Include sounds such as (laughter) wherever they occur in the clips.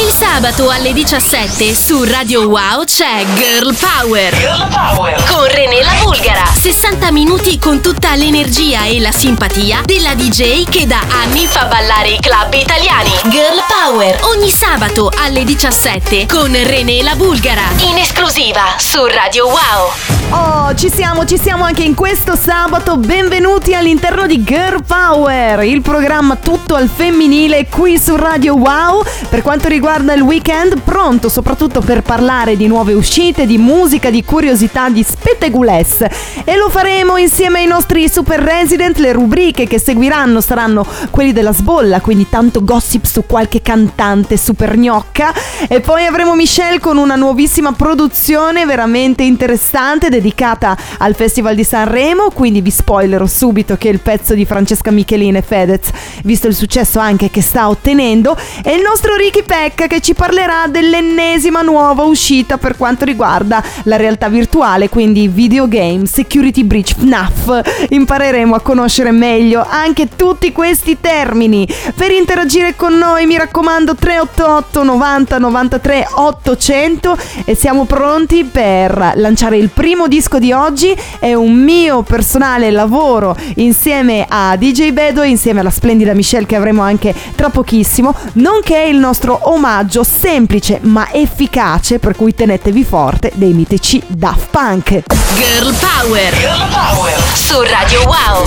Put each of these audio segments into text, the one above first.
Il sabato alle 17 su Radio Wow c'è Girl Power. Girl Power. Con René la Bulgara. 60 minuti con tutta l'energia e la simpatia della DJ che da anni fa ballare i club italiani. Girl Power. Ogni sabato alle 17 con René la Bulgara. In esclusiva su Radio Wow. Oh, ci siamo, ci siamo anche in questo sabato. Benvenuti all'interno di Girl Power, il programma tutto al femminile qui su Radio Wow. Per quanto riguarda il weekend, pronto soprattutto per parlare di nuove uscite, di musica, di curiosità, di spettegulesse. E lo faremo insieme ai nostri super resident. Le rubriche che seguiranno saranno quelli della sbolla, quindi tanto gossip su qualche cantante super gnocca. E poi avremo Michelle con una nuovissima produzione veramente interessante dedicata al Festival di Sanremo, quindi vi spoilerò subito che il pezzo di Francesca Michelin e Fedez, visto il successo anche che sta ottenendo, è il nostro Ricky Peck che ci parlerà dell'ennesima nuova uscita per quanto riguarda la realtà virtuale, quindi videogame, security breach, FNAF. Impareremo a conoscere meglio anche tutti questi termini. Per interagire con noi mi raccomando 388 90 93 800 e siamo pronti per lanciare il primo disco di oggi è un mio personale lavoro insieme a DJ Bedo e insieme alla splendida Michelle che avremo anche tra pochissimo, nonché il nostro omaggio semplice ma efficace, per cui tenetevi forte, dei mitici Daft Punk. Girl Power. Girl Power. Su Radio Wow.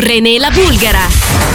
René la Bulgara.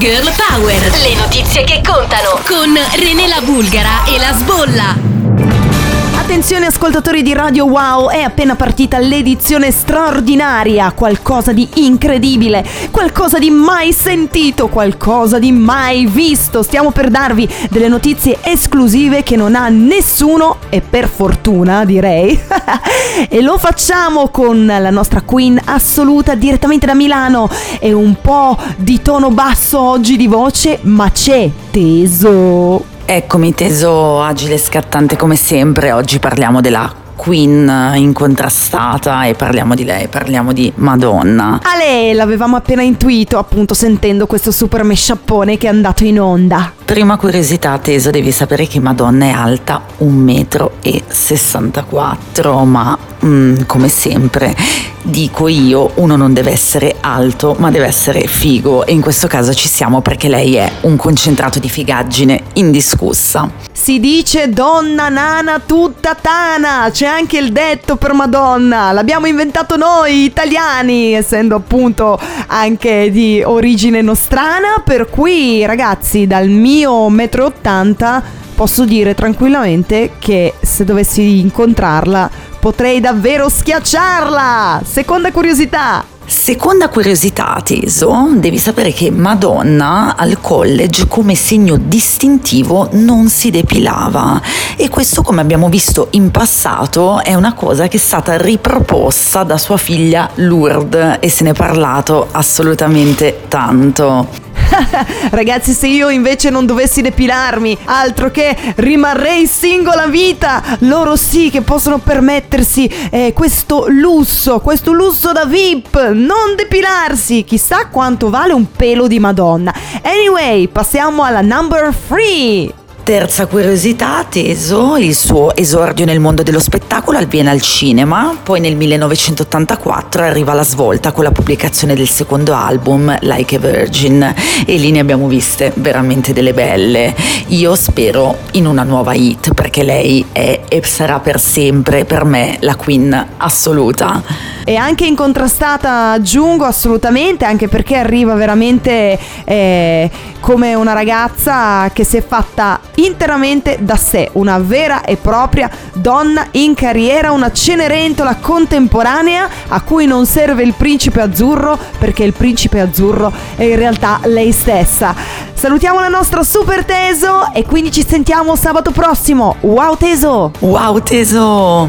Girl Power. Le notizie che contano con René la Bulgara e la Sbolla. Attenzione ascoltatori di Radio Wow, è appena partita l'edizione straordinaria, qualcosa di incredibile, qualcosa di mai sentito, qualcosa di mai visto. Stiamo per darvi delle notizie esclusive che non ha nessuno e per fortuna direi. (laughs) e lo facciamo con la nostra queen assoluta direttamente da Milano e un po' di tono basso oggi di voce, ma c'è teso. Eccomi teso, agile e scattante come sempre, oggi parliamo della Queen incontrastata e parliamo di lei, parliamo di Madonna. Ale, l'avevamo appena intuito appunto sentendo questo super mesciappone che è andato in onda. Prima curiosità teso, devi sapere che Madonna è alta 1,64 m, ma mm, come sempre dico io, uno non deve essere alto, ma deve essere figo e in questo caso ci siamo perché lei è un concentrato di figaggine indiscussa. Si dice donna nana tutta tana, c'è anche il detto per Madonna, l'abbiamo inventato noi italiani, essendo appunto anche di origine nostrana, per cui ragazzi dal mio metro e ottanta posso dire tranquillamente che se dovessi incontrarla potrei davvero schiacciarla. Seconda curiosità. Seconda curiosità, Teso, devi sapere che Madonna al college come segno distintivo non si depilava e questo come abbiamo visto in passato è una cosa che è stata riproposta da sua figlia Lourdes e se ne è parlato assolutamente tanto. (laughs) Ragazzi, se io invece non dovessi depilarmi, altro che rimarrei singola vita. Loro sì che possono permettersi eh, questo lusso, questo lusso da VIP, non depilarsi. Chissà quanto vale un pelo di Madonna. Anyway, passiamo alla number 3. Terza curiosità, Teso, il suo esordio nel mondo dello spettacolo avviene al cinema, poi nel 1984 arriva la svolta con la pubblicazione del secondo album, Like a Virgin, e lì ne abbiamo viste veramente delle belle. Io spero in una nuova hit, perché lei è e sarà per sempre per me la queen assoluta. E anche incontrastata aggiungo assolutamente, anche perché arriva veramente eh, come una ragazza che si è fatta interamente da sé, una vera e propria donna in carriera, una cenerentola contemporanea a cui non serve il principe azzurro perché il principe azzurro è in realtà lei stessa. Salutiamo la nostra super Teso e quindi ci sentiamo sabato prossimo. Wow Teso! Wow, Teso!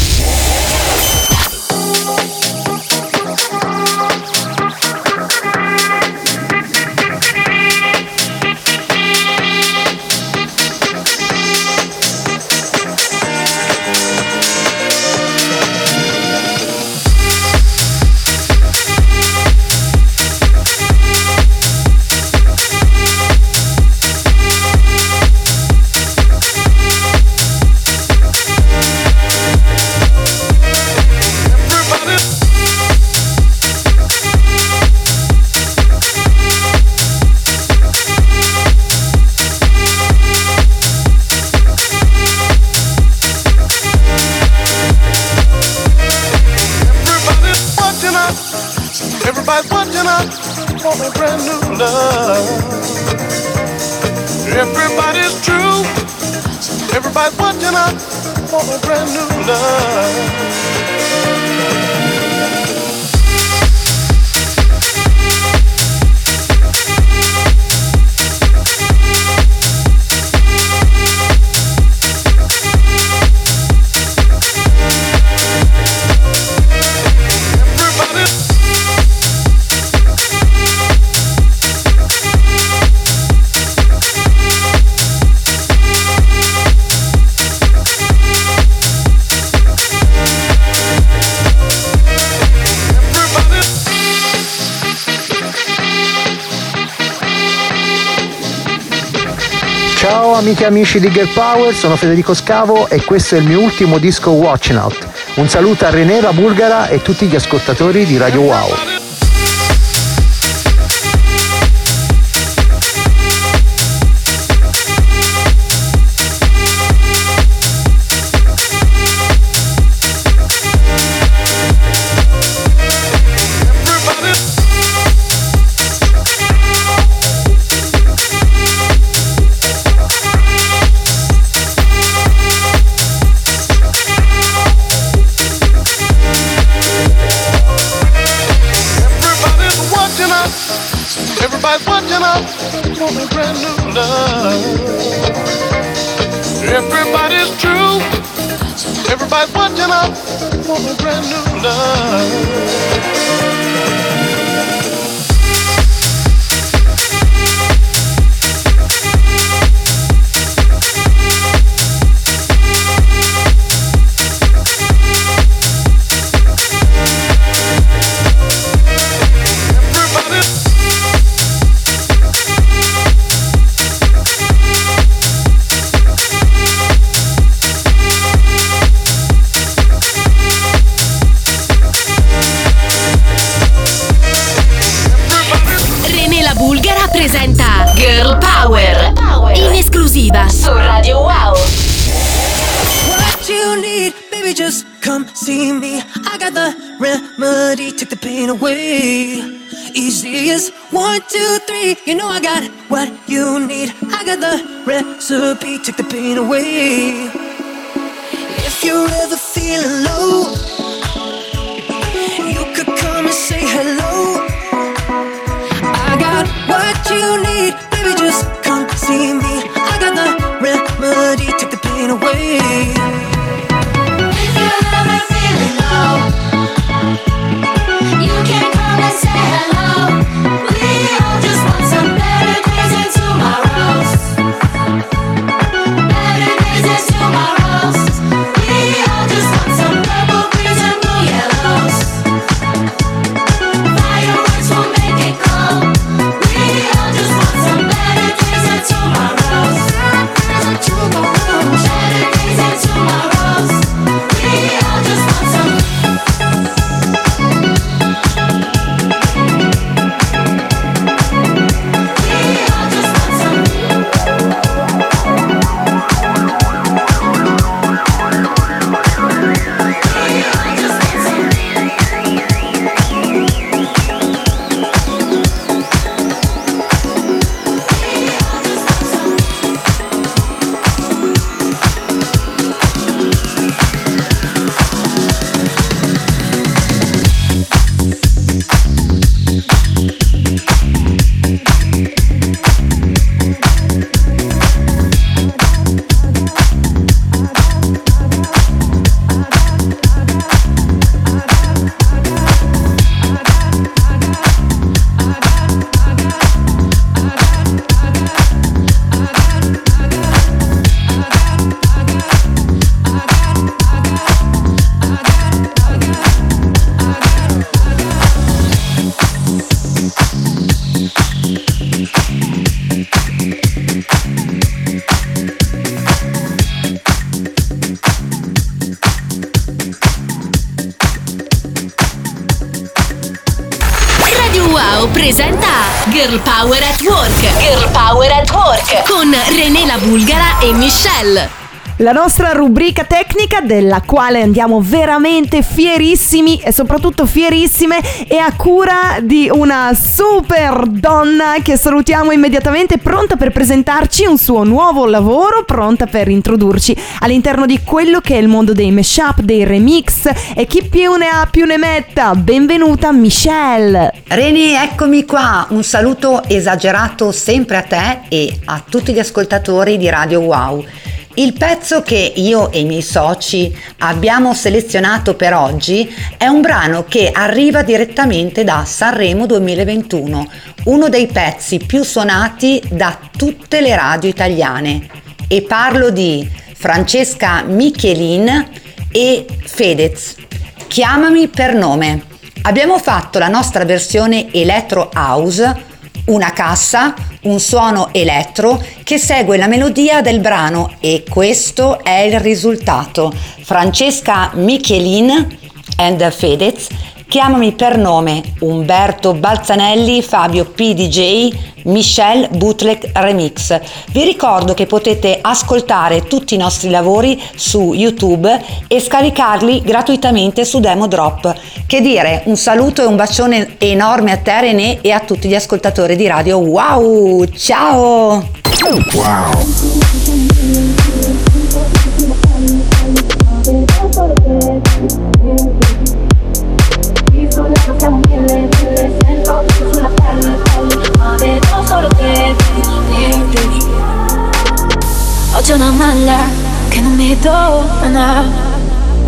A brand new love. Amiche e amici di Girl Power, sono Federico Scavo e questo è il mio ultimo disco Watching Out. Un saluto a René la Bulgara e tutti gli ascoltatori di Radio Wow. As one, two, three. You know I got what you need. I got the recipe, take the pain away. If you're ever feeling low, you could come and say hello. I got what you need, baby, just come see me. I got the remedy, take the pain away. La nostra rubrica tecnica della quale andiamo veramente fierissimi e soprattutto fierissime è a cura di una super donna che salutiamo immediatamente pronta per presentarci un suo nuovo lavoro, pronta per introdurci all'interno di quello che è il mondo dei mashup, dei remix e chi più ne ha più ne metta. Benvenuta Michelle. Reni, eccomi qua. Un saluto esagerato sempre a te e a tutti gli ascoltatori di Radio Wow. Il pezzo che io e i miei soci abbiamo selezionato per oggi è un brano che arriva direttamente da Sanremo 2021, uno dei pezzi più suonati da tutte le radio italiane. E parlo di Francesca Michelin e Fedez. Chiamami per nome. Abbiamo fatto la nostra versione Electro House, una cassa, un suono elettro che segue la melodia del brano e questo è il risultato. Francesca Michelin and Fedez, chiamami per nome Umberto Balzanelli, Fabio PDJ, Michelle Bootleg Remix. Vi ricordo che potete ascoltare tutti i nostri lavori su YouTube e scaricarli gratuitamente su Demo Drop. Che dire, un saluto e un bacione enorme a te René e a tutti gli ascoltatori di radio. Wow! Ciao! Wow. C'è una maglia che non mi dona.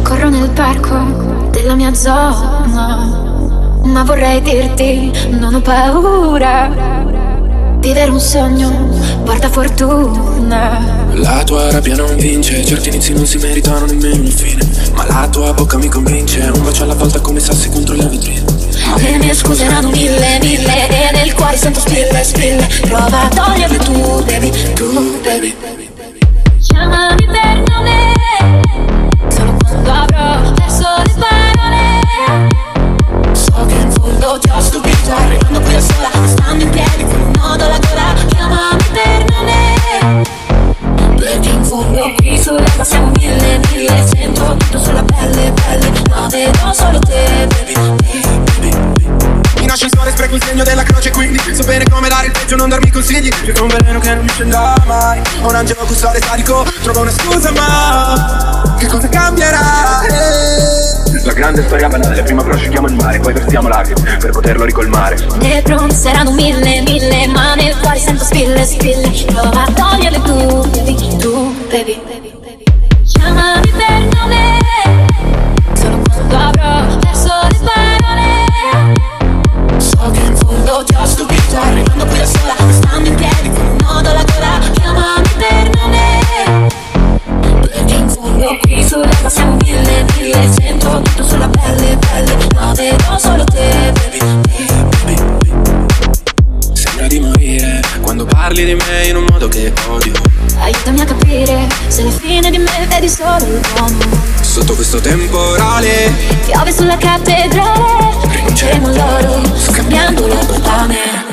Corro nel parco della mia zona. Ma vorrei dirti, non ho paura. Vivere un sogno, porta fortuna. La tua rabbia non vince, certi inizi non si meritano nemmeno il fine. Ma la tua bocca mi convince, un bacio alla volta come sassi contro le vetrine. Le mie scuse erano mille, mille E nel cuore sento spille, spille Prova a toglierle tu, baby, tu, baby siamo mille, mille Sento tutto sulla pelle, pelle. Ma vedo solo te, baby, ascensore spreco il segno della croce quindi So bene come dare il peggio, non darmi consigli. C'è un veleno che non mi scenda mai. Ho un angelo custode sadico, trovo una scusa ma Che cosa cambierà? Eh. La grande storia banale, prima prosciughiamo il mare Poi versiamo lacrime per poterlo ricolmare. Pronze erano mille, mille Ma nel cuore sento spille, spille. Prova a toglierle tu, baby, tu, baby Chiamami per nome Solo quando avrò stupito, arrivando qui da sola Stando in piedi con un nodo alla gola. Chiamami per nome. Perché in fondo Qui sull'erba siamo mille, mille Sento tutto sulla pelle, pelle. Ma vedo solo te, baby. Sembra di morire quando parli di me in un modo che odio. Aiutami a capire se alla fine di me vedi solo l'uomo Sotto questo temporale Piove sulla cattedrale Rinunceremo all'oro Scambiandolo per pane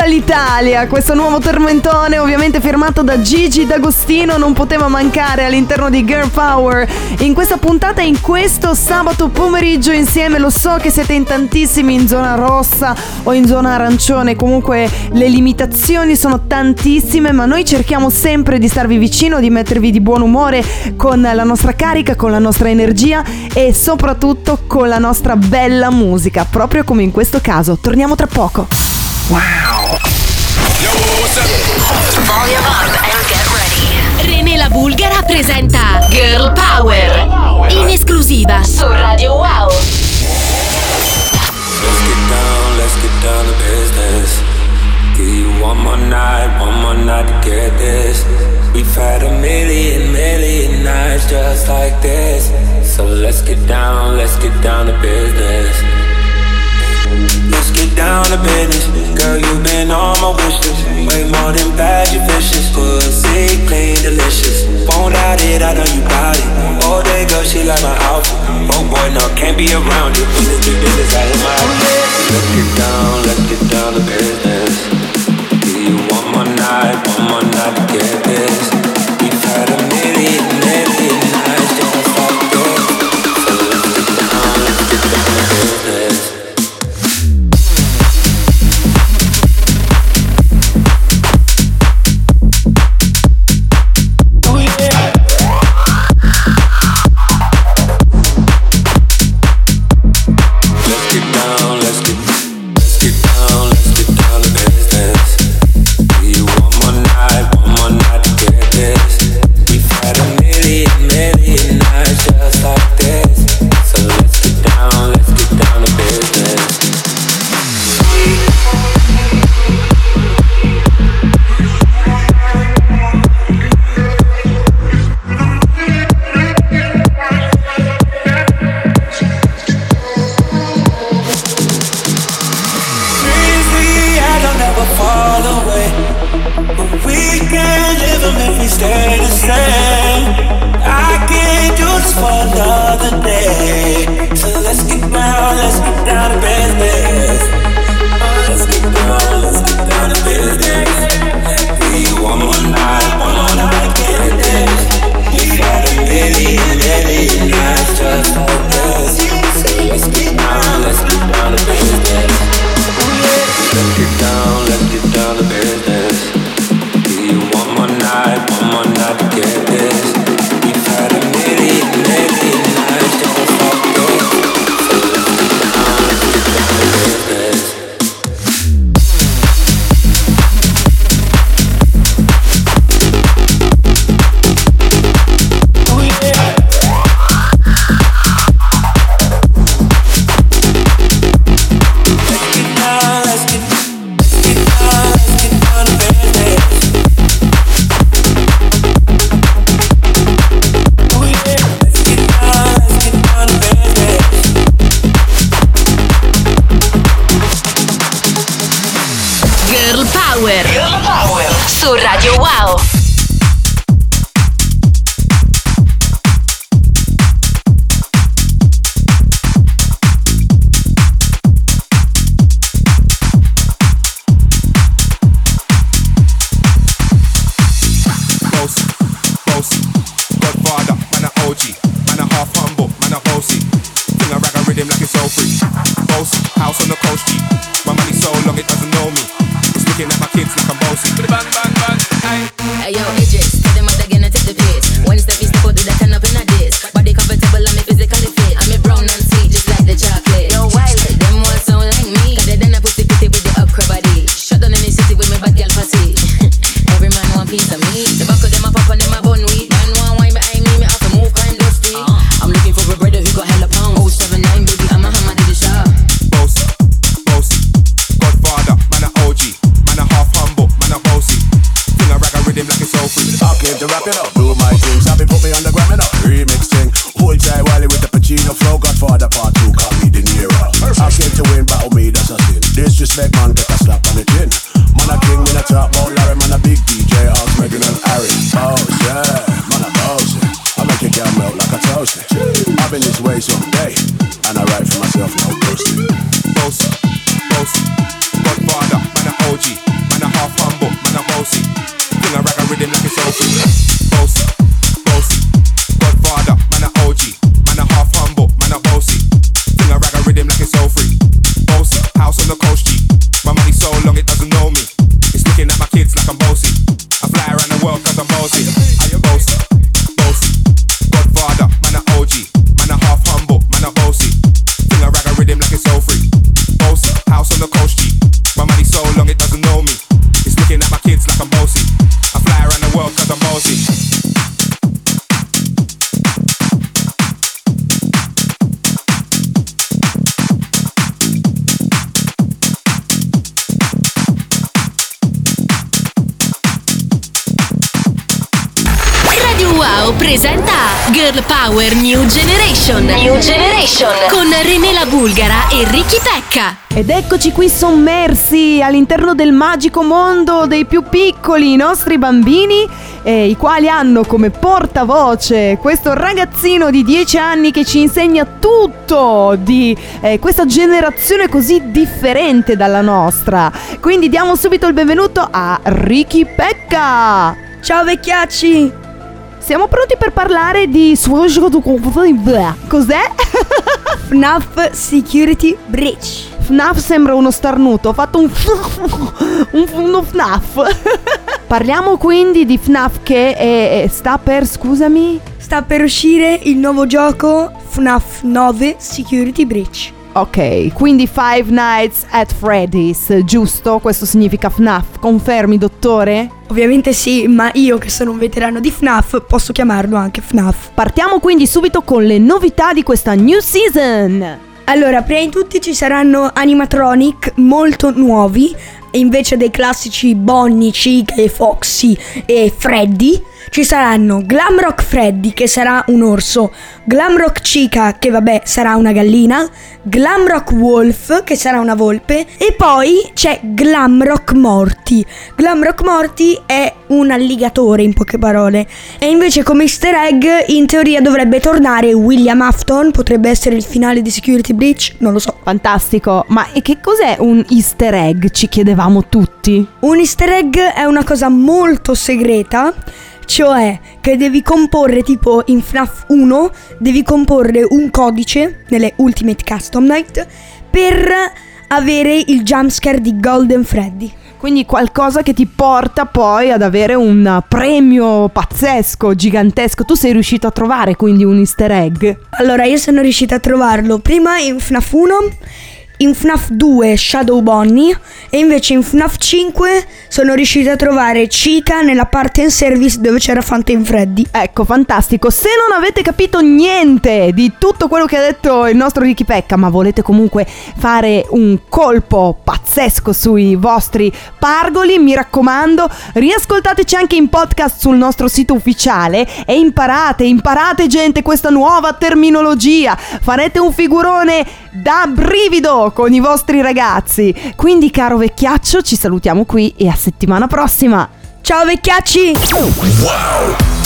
tutta l'Italia. Questo nuovo tormentone, ovviamente firmato da Gigi D'Agostino, non poteva mancare all'interno di Girl Power. In questa puntata, in questo sabato pomeriggio insieme, lo so che siete in tantissimi in zona rossa o in zona arancione, comunque le limitazioni sono tantissime, ma noi cerchiamo sempre di starvi vicino, di mettervi di buon umore con la nostra carica, con la nostra energia e soprattutto con la nostra bella musica, proprio come in questo caso. Torniamo tra poco. Wow. Yo, what's up? Volume up and get ready. René la Bulgara presenta Girl Power. In esclusiva su Radio Wow. Let's get down, let's get down to business. Give you one more night, one more night to get this. We've had a million, million nights just like this. So let's get down, let's get down to business. Let's get down to business. Girl, you've been on my wish list. Way more than bad, you vicious. Pussy clean, delicious. Won't doubt it, I know you bout it. All day, girl, she like my outfit. Oh boy, no, can't be around it. Business, I hit my Let's get down, let's get down to business. Do you want more night, one more night to get this? Wow presenta Girl Power New Generation. New Generation con Renela Bulgara e Ricky Pecca. Ed eccoci qui sommersi all'interno del magico mondo dei più piccoli, i nostri bambini, eh, i quali hanno come portavoce questo ragazzino di 10 anni che ci insegna tutto di eh, questa generazione così differente dalla nostra. Quindi diamo subito il benvenuto a Ricky Pecca. Ciao vecchiacci! Siamo pronti per parlare di Cos'è? (laughs) FNAF Security Breach. FNAF sembra uno starnuto, ho fatto un un, uno FNAF. (laughs) Parliamo quindi di FNAF che è- è- sta per, scusami? Sta per uscire il nuovo gioco FNAF 9 Security Breach. Ok, quindi Five Nights at Freddy's, giusto? Questo significa FNAF, confermi dottore? Ovviamente sì, ma io che sono un veterano di FNAF posso chiamarlo anche FNAF. Partiamo quindi subito con le novità di questa new season. Allora, prima di tutti ci saranno animatronic molto nuovi. Invece dei classici Bonnie, Chica e Foxy e Freddy, ci saranno Glamrock Freddy che sarà un orso, Glamrock Chica che vabbè sarà una gallina, Glamrock Wolf che sarà una volpe e poi c'è Glamrock Morty. Glamrock Morty è un alligatore in poche parole e invece come easter egg in teoria dovrebbe tornare William Afton, potrebbe essere il finale di Security Breach, non lo so. Fantastico, ma e che cos'è un easter egg? Ci chiedevamo tutti. Un easter egg è una cosa molto segreta, cioè che devi comporre tipo in FNAF 1, devi comporre un codice nelle Ultimate Custom Night per avere il jumpscare di Golden Freddy. Quindi qualcosa che ti porta poi ad avere un premio pazzesco, gigantesco. Tu sei riuscito a trovare quindi un easter egg? Allora, io sono riuscita a trovarlo prima in FNAF 1, in FNAF 2 Shadow Bonnie e invece in FNAF 5 sono riuscita a trovare Chica nella parte in service dove c'era Fountain Freddy. Ecco, fantastico. Se non avete capito niente di tutto quello che ha detto il nostro Ricky Pecca, ma volete comunque fare un colpo pazzesco sui vostri pargoli, mi raccomando, riascoltateci anche in podcast sul nostro sito ufficiale e imparate, imparate gente questa nuova terminologia. Farete un figurone da brivido con i vostri ragazzi. Quindi, caro vecchiaccio, ci salutiamo qui e a settimana prossima. Ciao vecchiacci! Loro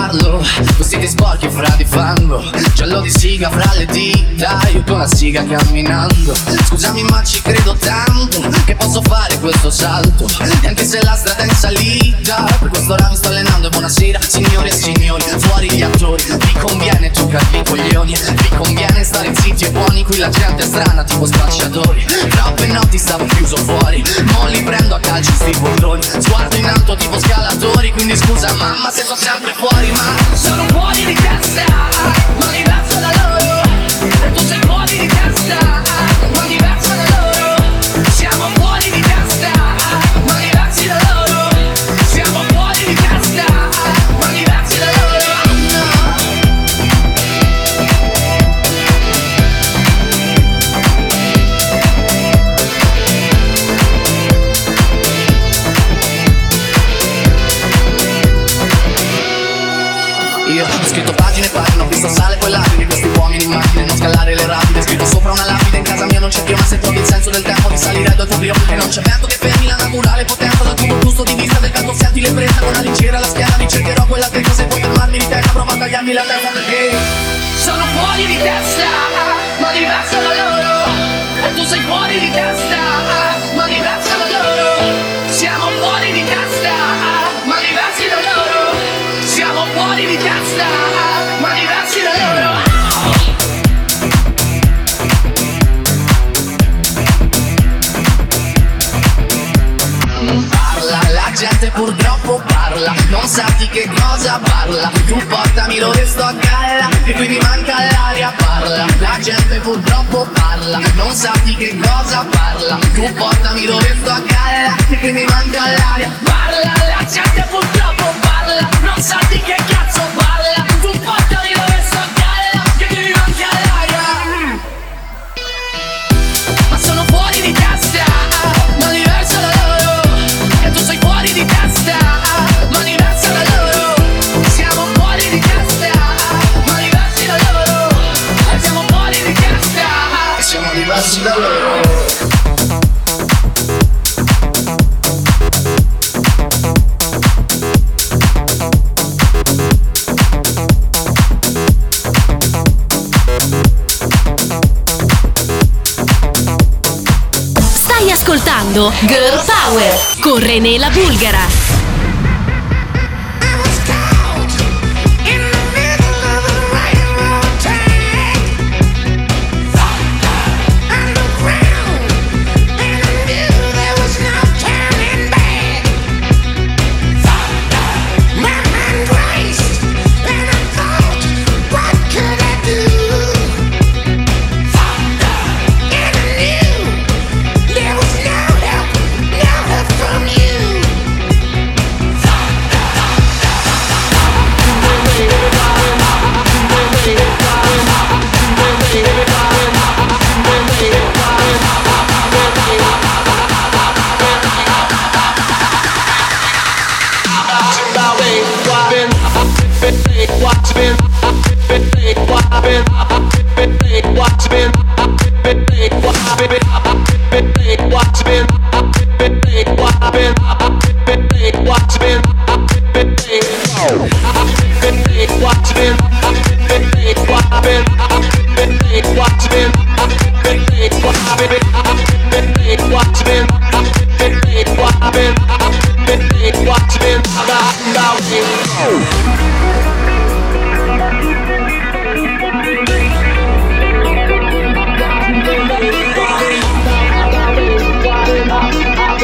che parlo Vestiti sporchi fra di fango. Giallo di siga fra le dita. Io con la siga camminando. Scusami ma ci credo tanto Che posso fare questo salto. E anche se la strada è in salita Per questo ora mi sto allenando e buonasera Signore e signori, fuori gli attori Vi conviene toccarvi i coglioni. Vi conviene stare zitti e buoni Qui la gente è strana tipo spacciatori. Troppe notti stavo chiuso fuori Mo li prendo a calci sti bolloni Sguardo in alto tipo scalatori Quindi scusa mamma se sono sempre fuori sono fuori di testa Ma diverso da loro E tu sei fuori di testa senso del tempo Risalire al tuo brio E non c'è vento che fermi la naturale potenza Dal tuo gusto di vista del canto senti le presa Con la lincera alla schiena. Ricercherò quella tecca Se puoi fermarmi di testa Prova a tagliarmi la testa perché Sono fuori di testa Ma diverso da loro. E tu sei fuori di testa Ma diverso da loro. Siamo fuori di testa Ma diversi da loro. Siamo fuori di testa gente purtroppo parla. Non sa di che cosa parla. Tu portami dove sto a galla E qui mi manca l'aria Parla, la gente purtroppo parla. Non sa di che cosa parla. Tu portami dove sto a galla E qui mi manca l'aria Parla, la gente purtroppo parla. Non sa di che cazzo parla. Tu portami ascoltando Girl Power con René Bulgara.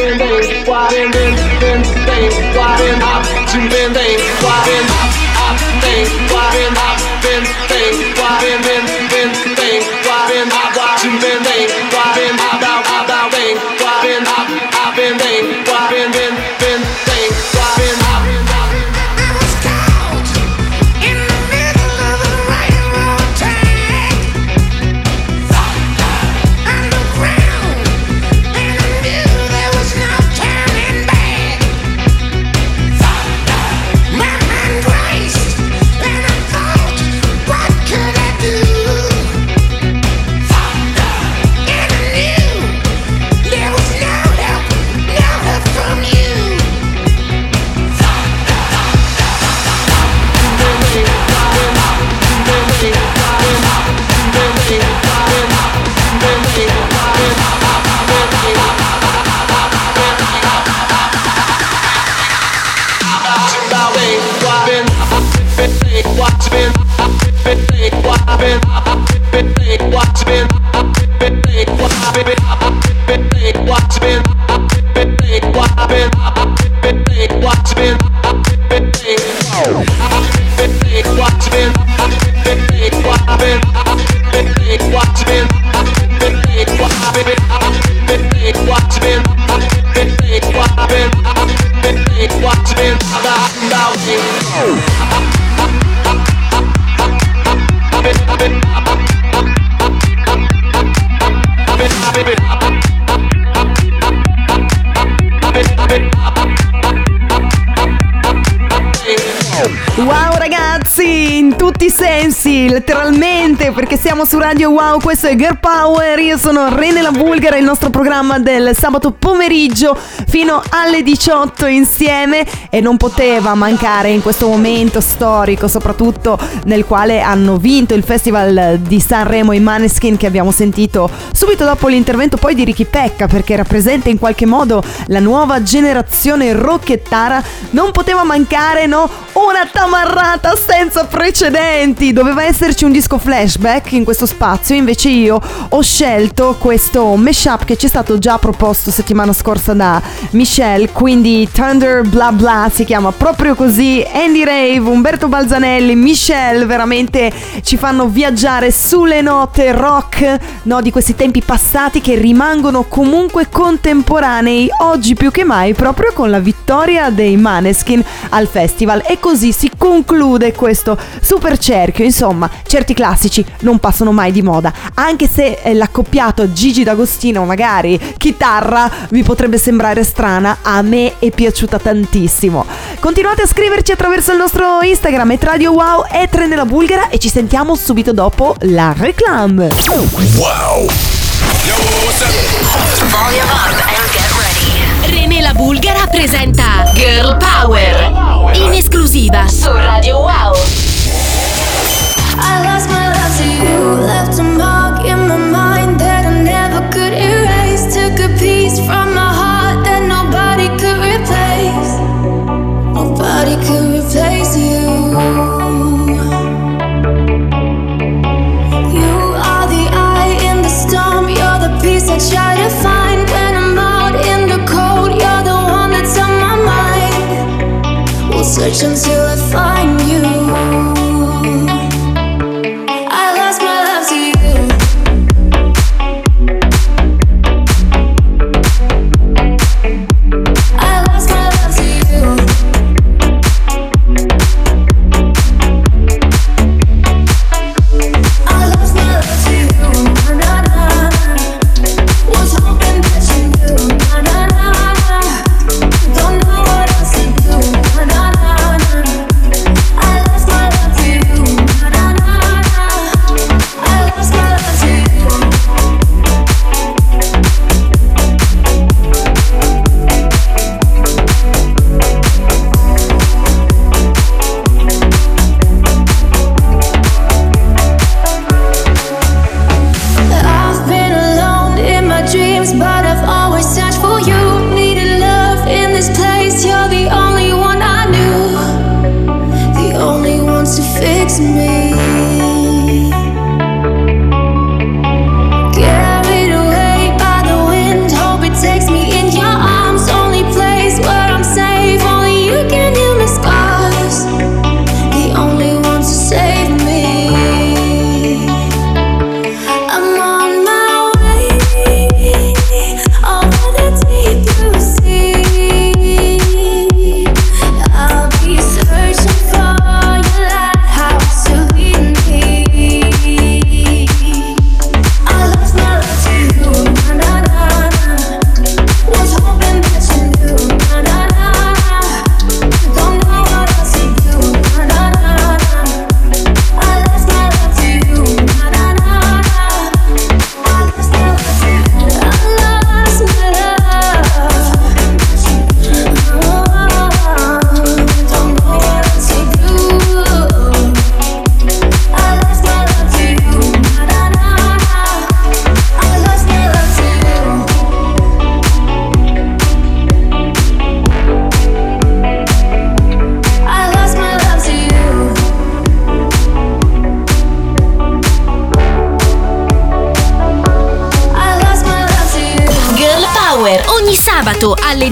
Why? Siamo su Radio Wow, questo è Girl Power, io sono Rene la Bulgara, il nostro programma del sabato pomeriggio fino alle 18 insieme e non poteva mancare in questo momento storico, soprattutto nel quale hanno vinto il Festival di Sanremo i Maneskin che abbiamo sentito subito dopo l'intervento poi di Ricky Pecca perché rappresenta in qualche modo la nuova generazione rocchettara, non poteva mancare no, una tamarrata senza precedenti, doveva esserci un disco flashback in questo spazio, invece io ho scelto questo mashup che ci è stato già proposto settimana scorsa da Michelle, quindi Thunder Bla Bla si chiama. Proprio così, Andy Rave, Umberto Balzanelli, Michelle veramente ci fanno viaggiare sulle note rock no, di questi tempi passati che rimangono comunque contemporanei oggi più che mai proprio con la vittoria dei Maneskin al festival. E così si conclude questo super cerchio. Insomma certi classici non passano mai di moda. Anche se eh, l'accoppiato Gigi D'Agostino magari chitarra vi potrebbe sembrare strana a me è piaciuta tantissimo. Continuate a scriverci attraverso il nostro Instagram è Radio Wow e Nella Bulgara e ci sentiamo subito dopo la reclam. Wow. René la Bulgara presenta Girl Power in esclusiva su Radio Wow. Search until I find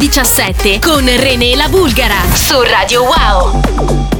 2017 con René La Bulgara su Radio Wow.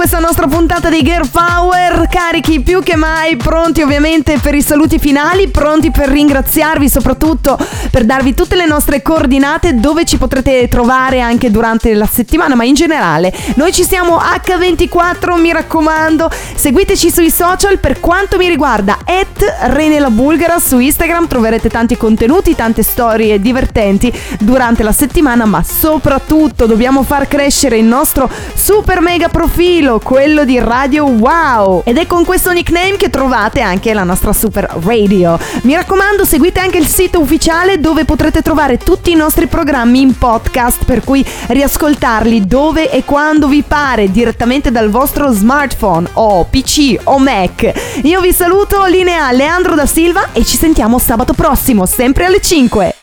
Questa nostra puntata di Girl Power, carichi più che mai, pronti ovviamente per i saluti finali, pronti per ringraziarvi soprattutto per darvi tutte le nostre coordinate dove ci potrete trovare anche durante la settimana, ma in generale. Noi ci siamo H24, mi raccomando, seguiteci sui social per quanto mi riguarda, at Rene la Bulgara su Instagram troverete tanti contenuti, tante storie divertenti durante la settimana, ma soprattutto dobbiamo far crescere il nostro super mega profilo, quello di Radio Wow. Ed è con questo nickname che trovate anche la nostra super radio. Mi raccomando, seguite anche il sito ufficiale dove potrete trovare tutti i nostri programmi in podcast, per cui riascoltarli dove e quando vi pare, direttamente dal vostro smartphone o PC o Mac. Io vi saluto, linea Leandro da Silva e ci sentiamo sabato prossimo, sempre alle 5.